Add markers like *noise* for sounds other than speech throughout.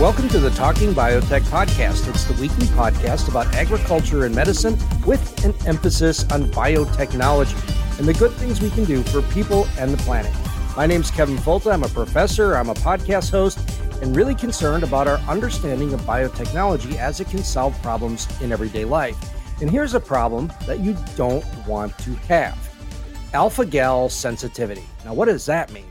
Welcome to the Talking Biotech Podcast. It's the weekly podcast about agriculture and medicine with an emphasis on biotechnology and the good things we can do for people and the planet. My name's Kevin Folta. I'm a professor, I'm a podcast host, and really concerned about our understanding of biotechnology as it can solve problems in everyday life. And here's a problem that you don't want to have alpha gal sensitivity. Now, what does that mean?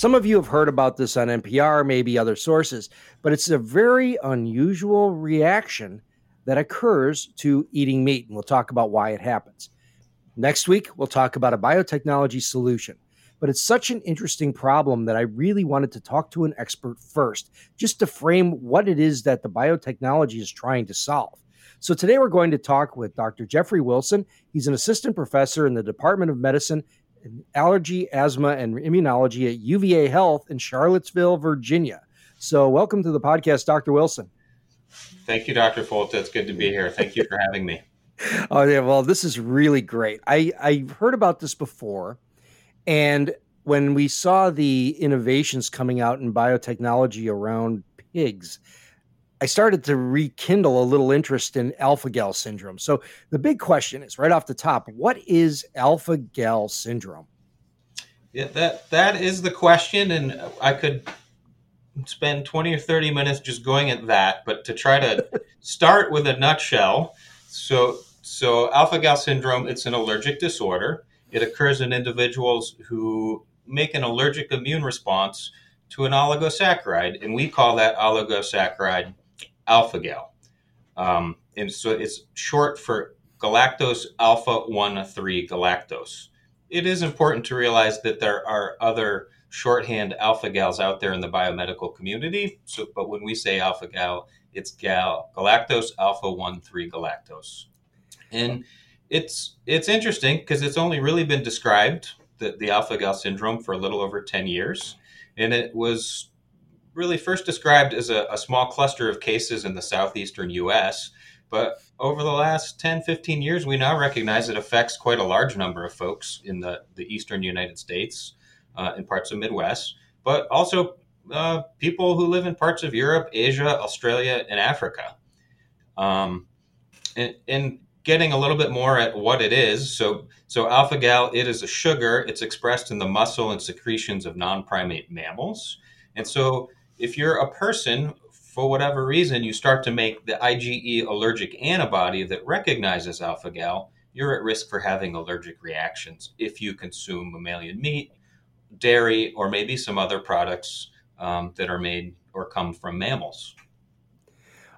Some of you have heard about this on NPR, maybe other sources, but it's a very unusual reaction that occurs to eating meat. And we'll talk about why it happens. Next week, we'll talk about a biotechnology solution. But it's such an interesting problem that I really wanted to talk to an expert first, just to frame what it is that the biotechnology is trying to solve. So today we're going to talk with Dr. Jeffrey Wilson. He's an assistant professor in the Department of Medicine allergy, asthma, and immunology at UVA Health in Charlottesville, Virginia. So, welcome to the podcast, Dr. Wilson. Thank you, Dr. Folta. It's good to be here. Thank you for having me. *laughs* oh, yeah. Well, this is really great. I, I've heard about this before. And when we saw the innovations coming out in biotechnology around pigs, I started to rekindle a little interest in alpha gal syndrome. So the big question is right off the top, what is alpha gal syndrome? Yeah, that that is the question, and I could spend 20 or 30 minutes just going at that, but to try to *laughs* start with a nutshell. So so alpha gal syndrome, it's an allergic disorder. It occurs in individuals who make an allergic immune response to an oligosaccharide, and we call that oligosaccharide alpha gal. Um, and so it's short for galactose alpha 1 3 galactose. It is important to realize that there are other shorthand alpha gals out there in the biomedical community. So, but when we say alpha gal, it's gal galactose alpha 1 3 galactose. And it's it's interesting because it's only really been described the, the alpha gal syndrome for a little over 10 years. And it was really first described as a, a, small cluster of cases in the southeastern US. But over the last 10, 15 years, we now recognize it affects quite a large number of folks in the, the eastern United States, uh, in parts of Midwest, but also uh, people who live in parts of Europe, Asia, Australia, and Africa. Um, and, and getting a little bit more at what it is. So, so alpha gal, it is a sugar. It's expressed in the muscle and secretions of non-primate mammals. And so if you're a person, for whatever reason, you start to make the IgE allergic antibody that recognizes alpha gal, you're at risk for having allergic reactions if you consume mammalian meat, dairy, or maybe some other products um, that are made or come from mammals.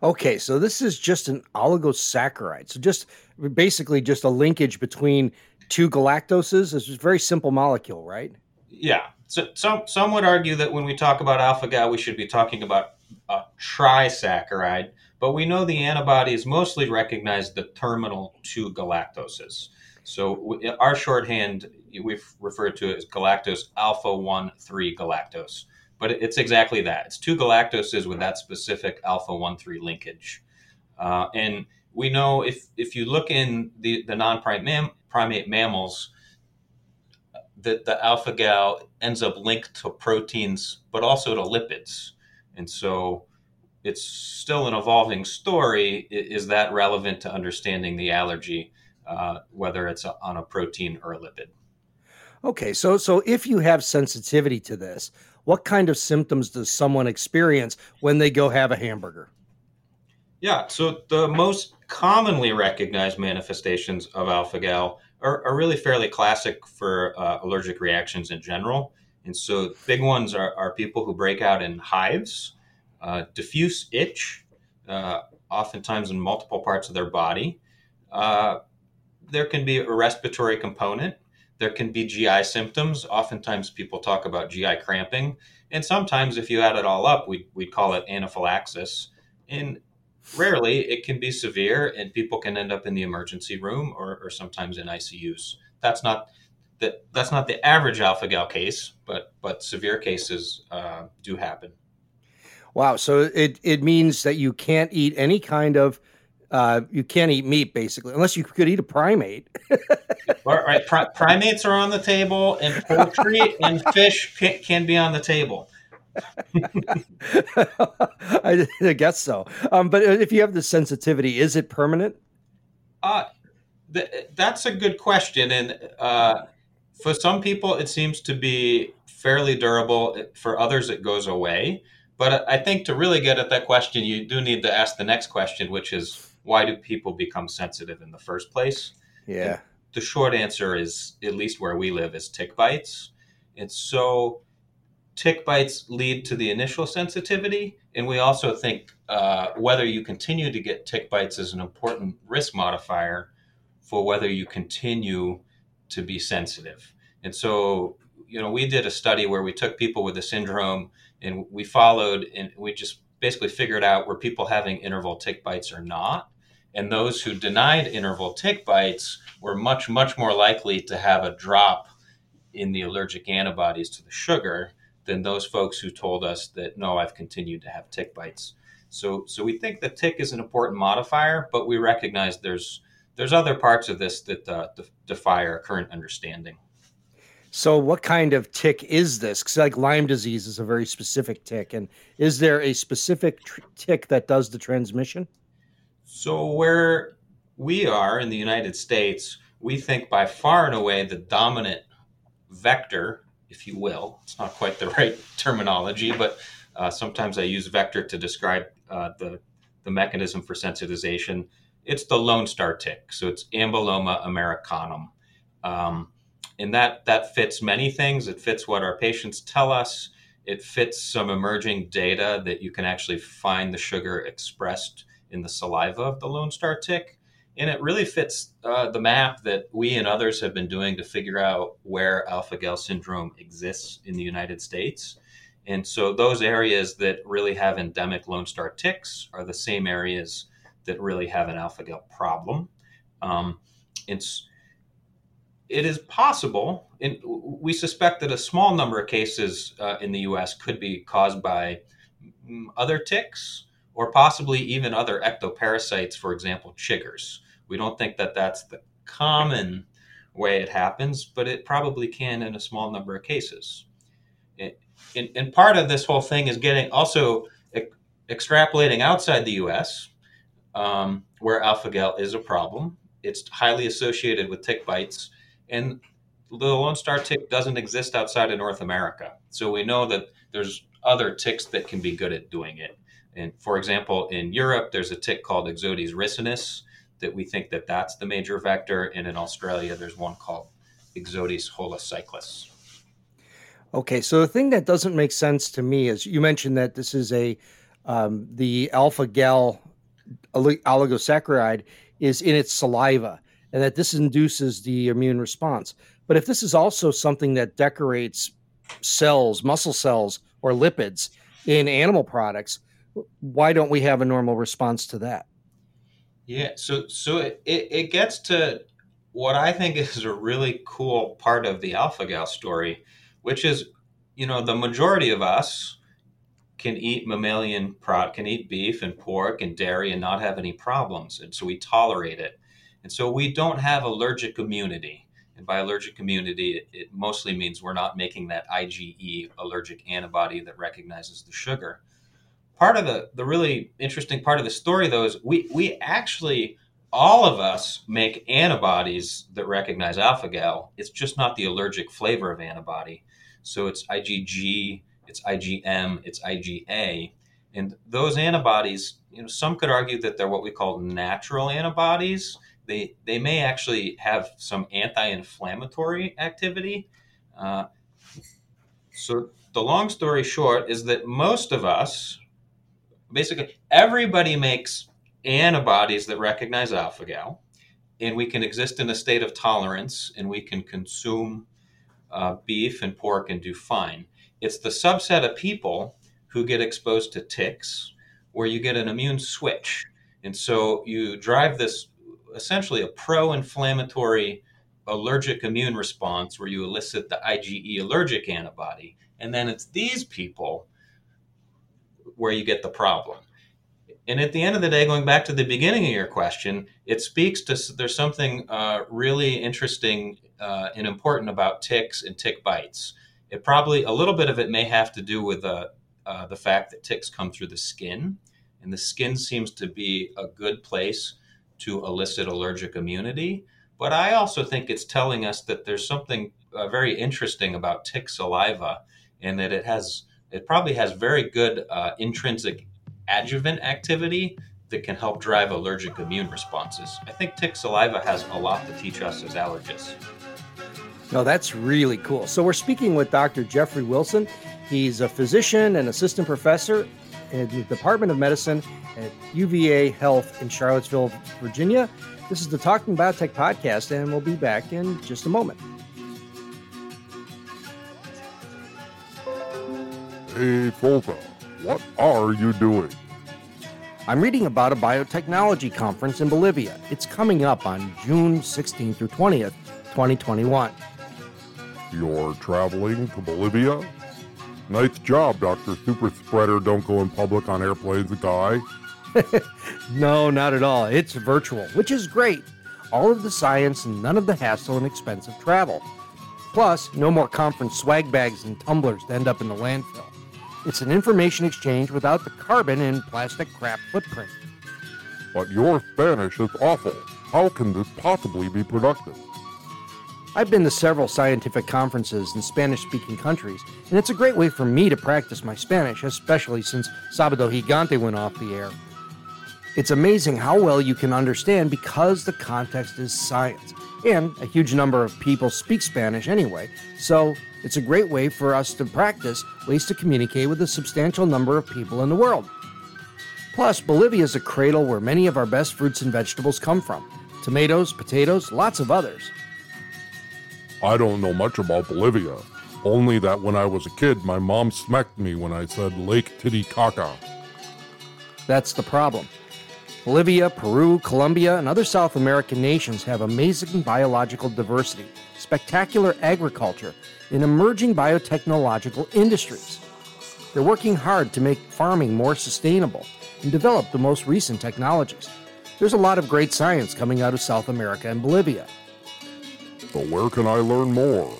Okay, so this is just an oligosaccharide. So just basically just a linkage between two galactoses. It's a very simple molecule, right? Yeah, so some some would argue that when we talk about alpha gal, we should be talking about a trisaccharide, but we know the antibodies mostly recognize the terminal two galactoses. So our shorthand we've referred to it as galactose alpha 1 3 galactose. But it's exactly that. It's two galactoses with that specific alpha 1 3 linkage. Uh, and we know if, if you look in the, the non primate primate mammals, that the alpha gal ends up linked to proteins, but also to lipids. And so it's still an evolving story. Is that relevant to understanding the allergy, uh, whether it's on a protein or a lipid? Okay, so so if you have sensitivity to this, what kind of symptoms does someone experience when they go have a hamburger? Yeah, so the most commonly recognized manifestations of alpha gal are, are really fairly classic for uh, allergic reactions in general. And so, big ones are, are people who break out in hives, uh, diffuse itch, uh, oftentimes in multiple parts of their body. Uh, there can be a respiratory component. there can be GI symptoms. Oftentimes, people talk about GI cramping, and sometimes, if you add it all up, we we call it anaphylaxis. And rarely, it can be severe, and people can end up in the emergency room or, or sometimes in ICUs. That's not that that's not the average alpha gal case, but but severe cases uh, do happen. Wow. So it, it means that you can't eat any kind of uh, you can't eat meat basically, unless you could eat a primate. *laughs* All right, Pri- primates are on the table, and poultry and *laughs* fish can, can, be on the table. *laughs* I, I, guess so. Um, but if you have the sensitivity, is it permanent? Uh, th- that's a good question, and uh, for some people, it seems to be fairly durable. For others, it goes away. But I think to really get at that question, you do need to ask the next question, which is why do people become sensitive in the first place? Yeah. And the short answer is, at least where we live, is tick bites. And so tick bites lead to the initial sensitivity. And we also think uh, whether you continue to get tick bites is an important risk modifier for whether you continue to be sensitive. And so, you know, we did a study where we took people with the syndrome and we followed and we just basically figured out were people having interval tick bites or not. And those who denied interval tick bites were much, much more likely to have a drop in the allergic antibodies to the sugar than those folks who told us that no, I've continued to have tick bites. So, so we think that tick is an important modifier, but we recognize there's there's other parts of this that uh, defy our current understanding. So, what kind of tick is this? Because like Lyme disease is a very specific tick, and is there a specific tr- tick that does the transmission? So, where we are in the United States, we think by far and away the dominant vector, if you will, it's not quite the *laughs* right terminology, but uh, sometimes I use vector to describe uh, the, the mechanism for sensitization. It's the Lone Star tick. So, it's Amblyomma americanum. Um, and that, that fits many things. It fits what our patients tell us. It fits some emerging data that you can actually find the sugar expressed in the saliva of the Lone Star tick. And it really fits uh, the map that we and others have been doing to figure out where alpha gal syndrome exists in the United States. And so those areas that really have endemic Lone Star ticks are the same areas that really have an alpha gal problem. Um, it's it is possible, and we suspect that a small number of cases uh, in the U.S. could be caused by other ticks or possibly even other ectoparasites, for example, chiggers. We don't think that that's the common way it happens, but it probably can in a small number of cases. and, and part of this whole thing is getting also extrapolating outside the US, um, where alpha gal is a problem. It's highly associated with tick bites, and the Lone Star tick doesn't exist outside of North America. So we know that there's other ticks that can be good at doing it. And for example, in Europe, there's a tick called Ixodes ricinus that we think that that's the major vector. And in Australia, there's one called Ixodes holocyclus. Okay, so the thing that doesn't make sense to me is you mentioned that this is a um, the alpha gal oligosaccharide is in its saliva, and that this induces the immune response. But if this is also something that decorates cells, muscle cells, or lipids in animal products, why don't we have a normal response to that? Yeah, so so it, it gets to what I think is a really cool part of the alpha gal story, which is, you know, the majority of us can eat mammalian product, can eat beef and pork and dairy and not have any problems, and so we tolerate it, and so we don't have allergic immunity. And by allergic immunity, it, it mostly means we're not making that IgE allergic antibody that recognizes the sugar part of the the really interesting part of the story though is we we actually all of us make antibodies that recognize alpha gal. It's just not the allergic flavor of antibody. So it's IgG, it's IgM, it's IgA. And those antibodies, you know, some could argue that they're what we call natural antibodies. They they may actually have some anti-inflammatory activity. Uh, so the long story short is that most of us, basically everybody makes antibodies that recognize alpha gal and we can exist in a state of tolerance, and we can consume uh, beef and pork and do fine. It's the subset of people who get exposed to ticks where you get an immune switch. And so you drive this essentially a pro inflammatory allergic immune response where you elicit the IgE allergic antibody. And then it's these people where you get the problem. And at the end of the day, going back to the beginning of your question, it speaks to there's something uh, really interesting uh, and important about ticks and tick bites. It probably a little bit of it may have to do with uh, uh the fact that ticks come through the skin, and the skin seems to be a good place to elicit allergic immunity. But I also think it's telling us that there's something uh, very interesting about tick saliva, and that it has it probably has very good uh, intrinsic adjuvant activity that can help drive allergic immune responses. I think tick saliva has a lot to teach us as allergists. No, that's really cool. So we're speaking with Dr. Jeffrey Wilson. He's a physician and assistant professor in the Department of Medicine at UVA Health in Charlottesville, Virginia. This is the Talking Biotech podcast, and we'll be back in just a moment. Hey, Folta, what are you doing? I'm reading about a biotechnology conference in Bolivia. It's coming up on June 16th through 20th, 2021. You're traveling to Bolivia? Nice job, Dr. Super Spreader. Don't go in public on airplanes, guy. *laughs* no, not at all. It's virtual, which is great. All of the science and none of the hassle and expense of travel. Plus, no more conference swag bags and tumblers to end up in the landfill. It's an information exchange without the carbon and plastic crap footprint. But your Spanish is awful. How can this possibly be productive? I've been to several scientific conferences in Spanish speaking countries, and it's a great way for me to practice my Spanish, especially since Sabado Gigante went off the air. It's amazing how well you can understand because the context is science, and a huge number of people speak Spanish anyway, so it's a great way for us to practice ways to communicate with a substantial number of people in the world. Plus, Bolivia is a cradle where many of our best fruits and vegetables come from tomatoes, potatoes, lots of others. I don't know much about Bolivia, only that when I was a kid, my mom smacked me when I said Lake Titicaca. That's the problem. Bolivia, Peru, Colombia, and other South American nations have amazing biological diversity, spectacular agriculture, and emerging biotechnological industries. They're working hard to make farming more sustainable and develop the most recent technologies. There's a lot of great science coming out of South America and Bolivia. So, where can I learn more?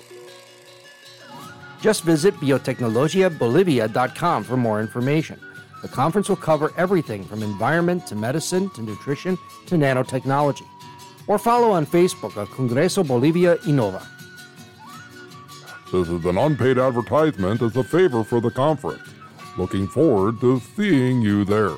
Just visit biotecnologiabolivia.com for more information. The conference will cover everything from environment to medicine to nutrition to nanotechnology. Or follow on Facebook at Congreso Bolivia Innova. This is an unpaid advertisement as a favor for the conference. Looking forward to seeing you there.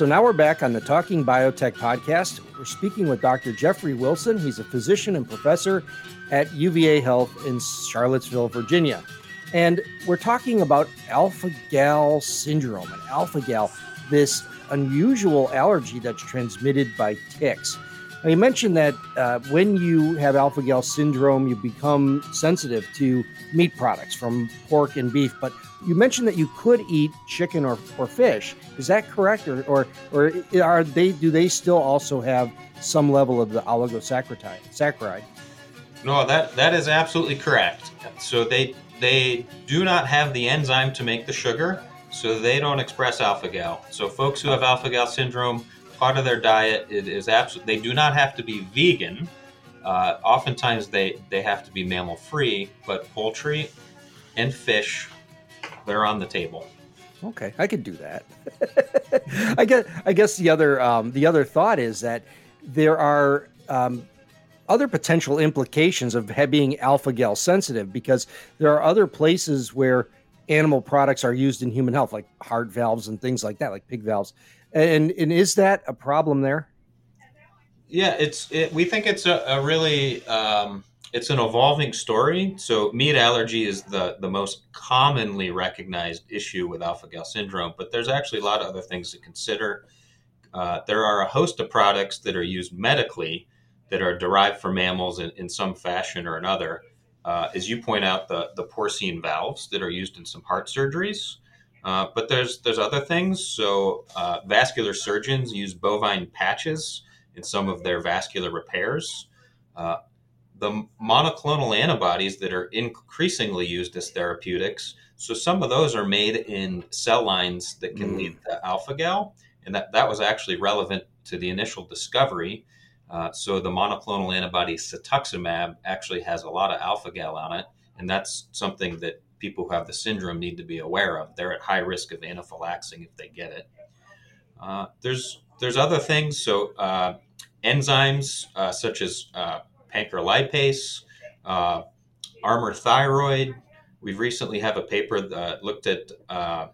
So now we're back on the Talking Biotech podcast. We're speaking with Dr. Jeffrey Wilson. He's a physician and professor at UVA Health in Charlottesville, Virginia. And we're talking about alpha gal syndrome and alpha gal, this unusual allergy that's transmitted by ticks. Now, you mentioned that uh, when you have alpha gal syndrome, you become sensitive to meat products from pork and beef. But you mentioned that you could eat chicken or, or fish. Is that correct, or, or or are they do they still also have some level of the oligosaccharide? Saccharide? No, that that is absolutely correct. So they they do not have the enzyme to make the sugar, so they don't express alpha gal. So folks who have alpha gal syndrome, part of their diet it is absolutely they do not have to be vegan. Uh, oftentimes they they have to be mammal free, but poultry and fish they're on the table. Okay, I could do that. *laughs* I guess I guess the other um, the other thought is that there are um, other potential implications of being alpha gal sensitive because there are other places where animal products are used in human health, like heart valves and things like that, like pig valves. And and is that a problem there? Yeah, it's it, we think it's a, a really um, it's an evolving story. So meat allergy is the the most commonly recognized issue with alpha gal syndrome, but there's actually a lot of other things to consider. Uh, there are a host of products that are used medically that are derived from mammals in, in some fashion or another. Uh, as you point out, the, the porcine valves that are used in some heart surgeries. Uh, but there's there's other things. So uh, vascular surgeons use bovine patches in some of their vascular repairs. Uh, the monoclonal antibodies that are increasingly used as therapeutics. So some of those are made in cell lines that can mm. lead to alpha gal, and that, that was actually relevant to the initial discovery. Uh, so the monoclonal antibody cetuximab actually has a lot of alpha gal on it, and that's something that people who have the syndrome need to be aware of. They're at high risk of anaphylaxing if they get it. Uh, there's there's other things. So uh, enzymes uh, such as uh, pancrelipase, uh, armour thyroid. We've recently have a paper that looked at uh,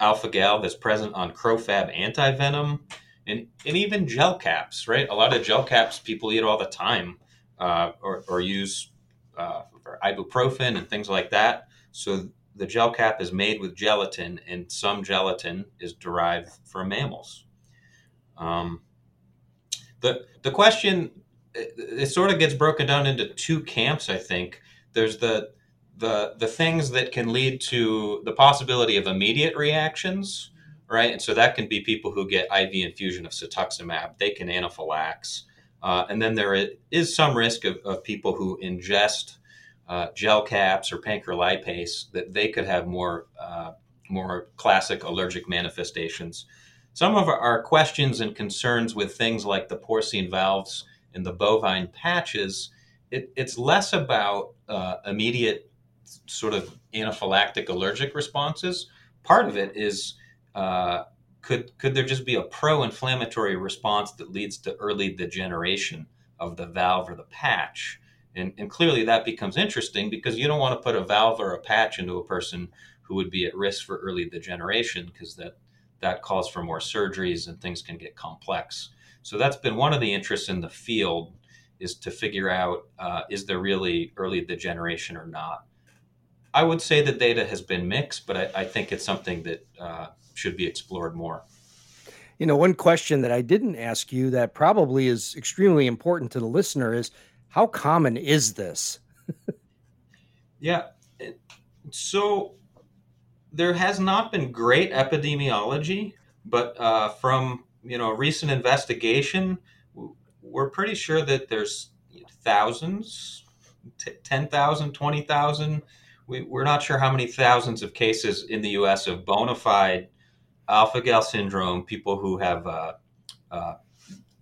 alpha gal that's present on crofab antivenom and, and even gel caps, right? A lot of gel caps people eat all the time or, or, use for ibuprofen and things like that. So the gel cap is made with gelatin, and some gelatin is derived from mammals. Um, the the question it, it sort of gets broken down into two camps. I think there's the the the things that can lead to the possibility of immediate reactions, right? And so that can be people who get IV infusion of cetuximab. They can anaphylax. Uh, and then there is some risk of, of people who ingest uh, gel caps or pancrelipase that they could have more uh, more classic allergic manifestations. Some of our questions and concerns with things like the porcine valves and the bovine patches, it, it's less about uh, immediate sort of anaphylactic allergic responses. Part of it is uh, could could there just be a pro-inflammatory response that leads to early degeneration of the valve or the patch? And, and clearly that becomes interesting because you don't want to put a valve or a patch into a person who would be at risk for early degeneration because that that calls for more surgeries and things can get complex. So that's been one of the interests in the field is to figure out uh, is there really early degeneration or not. I would say the data has been mixed, but I, I think it's something that uh, should be explored more. You know, one question that I didn't ask you that probably is extremely important to the listener is how common is this? *laughs* yeah. So there has not been great epidemiology, but uh, from you know recent investigation, we're pretty sure that there's thousands, t- 10,000, 20,000. We, we're not sure how many thousands of cases in the U.S. of bona fide alpha gal syndrome, people who have uh, uh,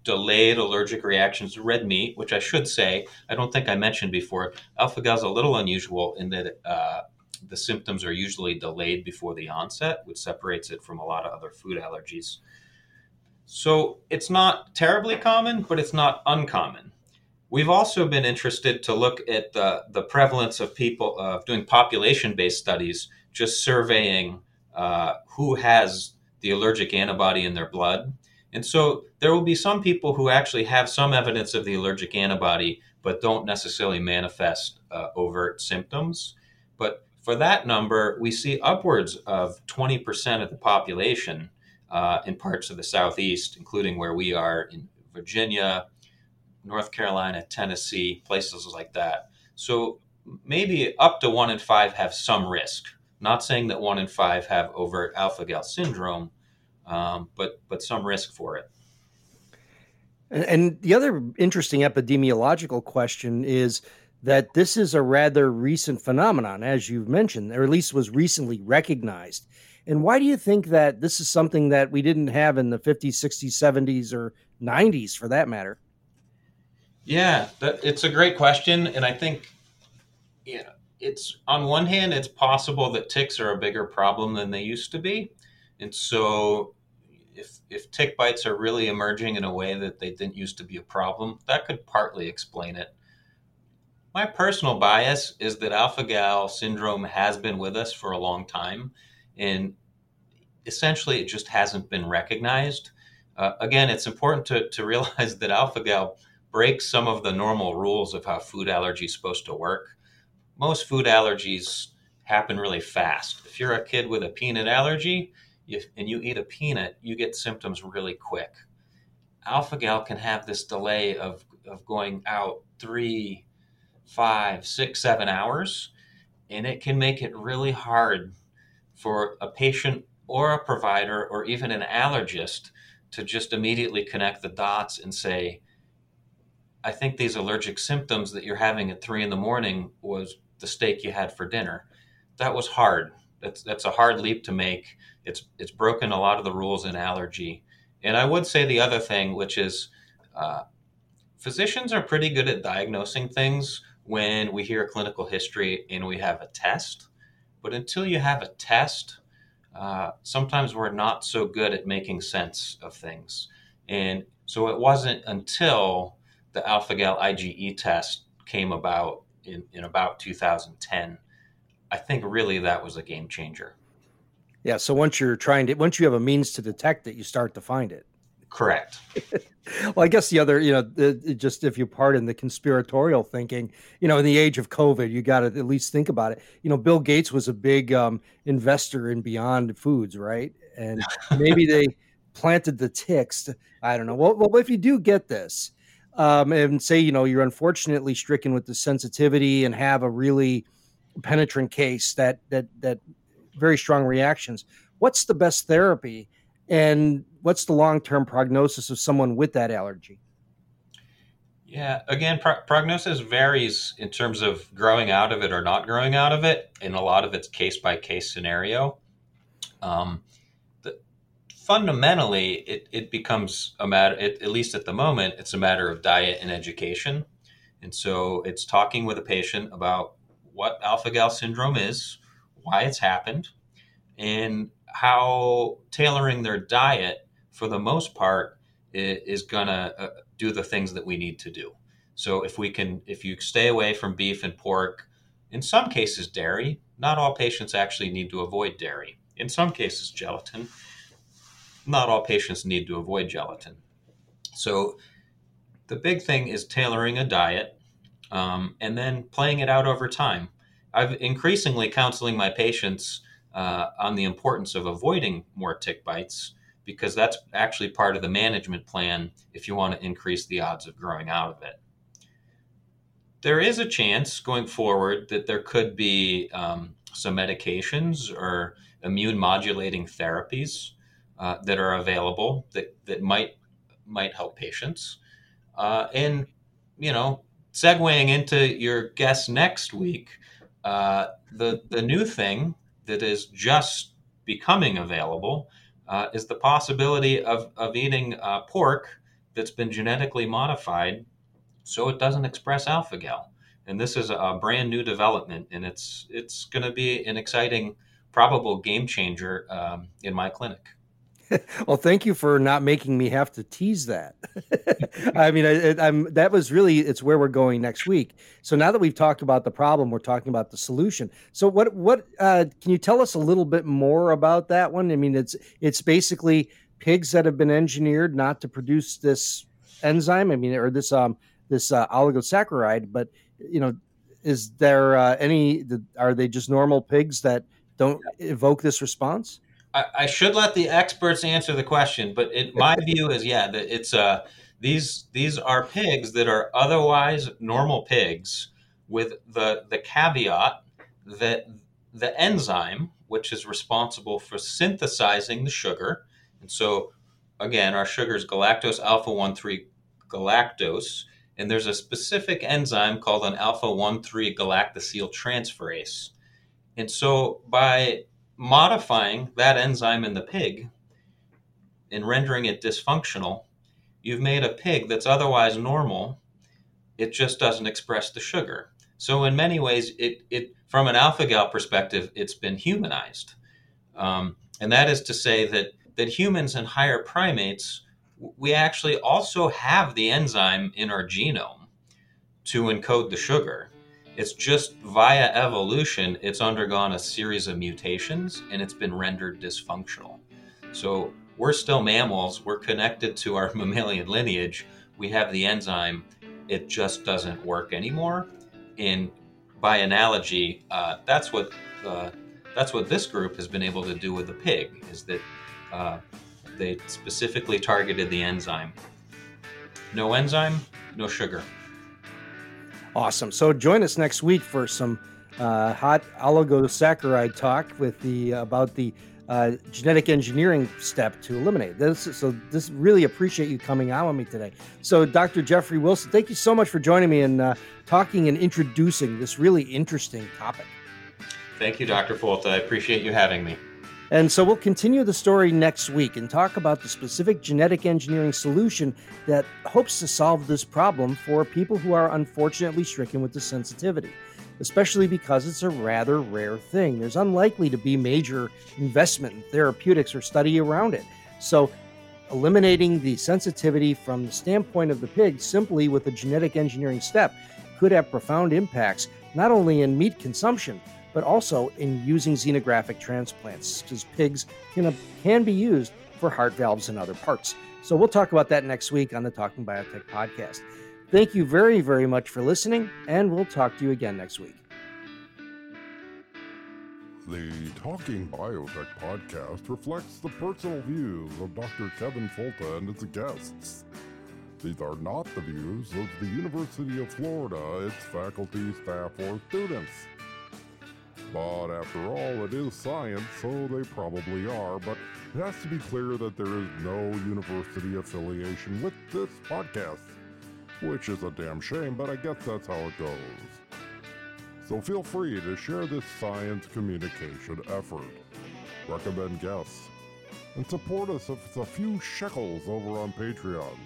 delayed allergic reactions to red meat, which I should say, I don't think I mentioned before. Alpha gal is a little unusual in that uh, the symptoms are usually delayed before the onset, which separates it from a lot of other food allergies. So it's not terribly common, but it's not uncommon. We've also been interested to look at the, the prevalence of people uh, doing population based studies, just surveying uh, who has the allergic antibody in their blood. And so there will be some people who actually have some evidence of the allergic antibody, but don't necessarily manifest uh, overt symptoms. But for that number, we see upwards of 20% of the population uh, in parts of the Southeast, including where we are in Virginia, North Carolina, Tennessee, places like that. So maybe up to one in five have some risk. Not saying that one in five have overt alpha gal syndrome, um, but but some risk for it. And, and the other interesting epidemiological question is that this is a rather recent phenomenon, as you've mentioned, or at least was recently recognized. And why do you think that this is something that we didn't have in the 50s, 60s, 70s, or 90s for that matter? Yeah, that, it's a great question. And I think, know, it's on one hand, it's possible that ticks are a bigger problem than they used to be. And so if, if tick bites are really emerging in a way that they didn't used to be a problem, that could partly explain it. My personal bias is that alpha gal syndrome has been with us for a long time and essentially it just hasn't been recognized. Uh, again, it's important to, to realize that alpha gal breaks some of the normal rules of how food allergy is supposed to work. Most food allergies happen really fast. If you're a kid with a peanut allergy you, and you eat a peanut, you get symptoms really quick. Alpha gal can have this delay of, of going out three, five, six, seven hours, and it can make it really hard for a patient or a provider or even an allergist to just immediately connect the dots and say, I think these allergic symptoms that you're having at three in the morning was the steak you had for dinner. That was hard. That's that's a hard leap to make. It's it's broken a lot of the rules in allergy. And I would say the other thing, which is, uh, physicians are pretty good at diagnosing things when we hear a clinical history and we have a test. But until you have a test, uh, sometimes we're not so good at making sense of things. And so it wasn't until the alpha gal IgE test came about in, in about 2010. I think really that was a game changer. Yeah. So once you're trying to, once you have a means to detect it, you start to find it. Correct. *laughs* well, I guess the other, you know, the, just if you pardon the conspiratorial thinking, you know, in the age of COVID, you got to at least think about it. You know, Bill Gates was a big um, investor in Beyond Foods, right? And *laughs* maybe they planted the ticks. I don't know. Well, well, if you do get this, um, and say, you know, you're unfortunately stricken with the sensitivity and have a really penetrant case that that that very strong reactions. What's the best therapy? And what's the long term prognosis of someone with that allergy? Yeah, again, pro- prognosis varies in terms of growing out of it or not growing out of it. and a lot of it's case by case scenario. Um, fundamentally, it, it becomes a matter, it, at least at the moment, it's a matter of diet and education. And so it's talking with a patient about what alpha gal syndrome is, why it's happened, and how tailoring their diet for the most part is going to uh, do the things that we need to do. So if we can, if you stay away from beef and pork, in some cases dairy, not all patients actually need to avoid dairy. In some cases gelatin, not all patients need to avoid gelatin. So the big thing is tailoring a diet um, and then playing it out over time. I've increasingly counseling my patients uh, on the importance of avoiding more tick bites because that's actually part of the management plan if you want to increase the odds of growing out of it. There is a chance going forward that there could be um, some medications or immune modulating therapies uh, that are available that, that might might help patients. Uh, and you know, segueing into your guest next week, uh, the the new thing that is just becoming available uh, is the possibility of, of eating uh, pork that's been genetically modified so it doesn't express alpha gal. And this is a brand new development, and it's it's going to be an exciting, probable game changer um, in my clinic. *laughs* well, thank you for not making me have to tease that. *laughs* I mean, I, am that was really it's where we're going next week. So now that we've talked about the problem, we're talking about the solution. So what what uh, can you tell us a little bit more about that one? I mean, it's it's basically pigs that have been engineered not to produce this enzyme. I mean, or this um this uh, oligosaccharide. But you know, is there uh, any? Are they just normal pigs that don't evoke this response? I, I should let the experts answer the question, but it, my *laughs* view is yeah that it's uh these these are pigs that are otherwise normal pigs with the the caveat that the enzyme which is responsible for synthesizing the sugar and so again our sugar is galactose alpha 1 3 galactose and there's a specific enzyme called an alpha 1 3 galactosyl transferase and so by modifying that enzyme in the pig and rendering it dysfunctional, you've made a pig that's otherwise normal. It just doesn't express the sugar. So in many ways, it, it from an alpha gal perspective, it's been humanized, um, and that is to say that that humans and higher primates, we actually also have the enzyme in our genome to encode the sugar. It's just via evolution, it's undergone a series of mutations and it's been rendered dysfunctional. So we're still mammals, we're connected to our *laughs* mammalian lineage, we have the enzyme, it just doesn't work anymore. And by analogy, uh, that's what uh, that's what this group has been able to do with the pig. Is that uh, they specifically targeted the enzyme. No enzyme, no sugar. Awesome. So join us next week for some uh, hot oligosaccharide talk with the about the uh, genetic engineering step to eliminate this. So this really appreciate you coming out with me today. So Dr. Jeffrey Wilson, thank you so much for joining me and uh, talking and introducing this really interesting topic. Thank you, Dr. Folta. I appreciate you having me. And so we'll continue the story next week and talk about the specific genetic engineering solution that hopes to solve this problem for people who are unfortunately stricken with the sensitivity, especially because it's a rather rare thing. There's unlikely to be major investment in therapeutics or study around it. So eliminating the sensitivity from the standpoint of the pig simply with a genetic engineering step could have profound impacts not only in meat consumption but also in using xenographic transplants, because pigs can, can be used for heart valves and other parts. So we'll talk about that next week on the Talking Biotech podcast. Thank you very, very much for listening, and we'll talk to you again next week. The Talking Biotech podcast reflects the personal views of Dr. Kevin Folta and its guests. These are not the views of the University of Florida, its faculty, staff, or students. But after all, it is science, so they probably are. But it has to be clear that there is no university affiliation with this podcast, which is a damn shame, but I guess that's how it goes. So feel free to share this science communication effort, recommend guests, and support us with a few shekels over on Patreon.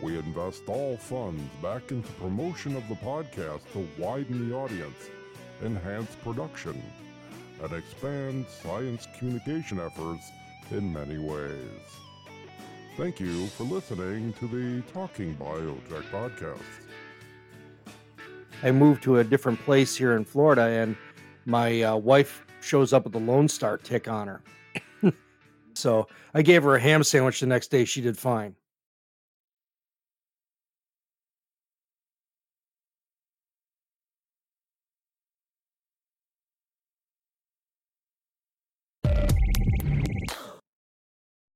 We invest all funds back into promotion of the podcast to widen the audience enhance production, and expand science communication efforts in many ways. Thank you for listening to the Talking Biotech podcast. I moved to a different place here in Florida, and my uh, wife shows up with a Lone Star tick on her. *laughs* so I gave her a ham sandwich the next day. She did fine.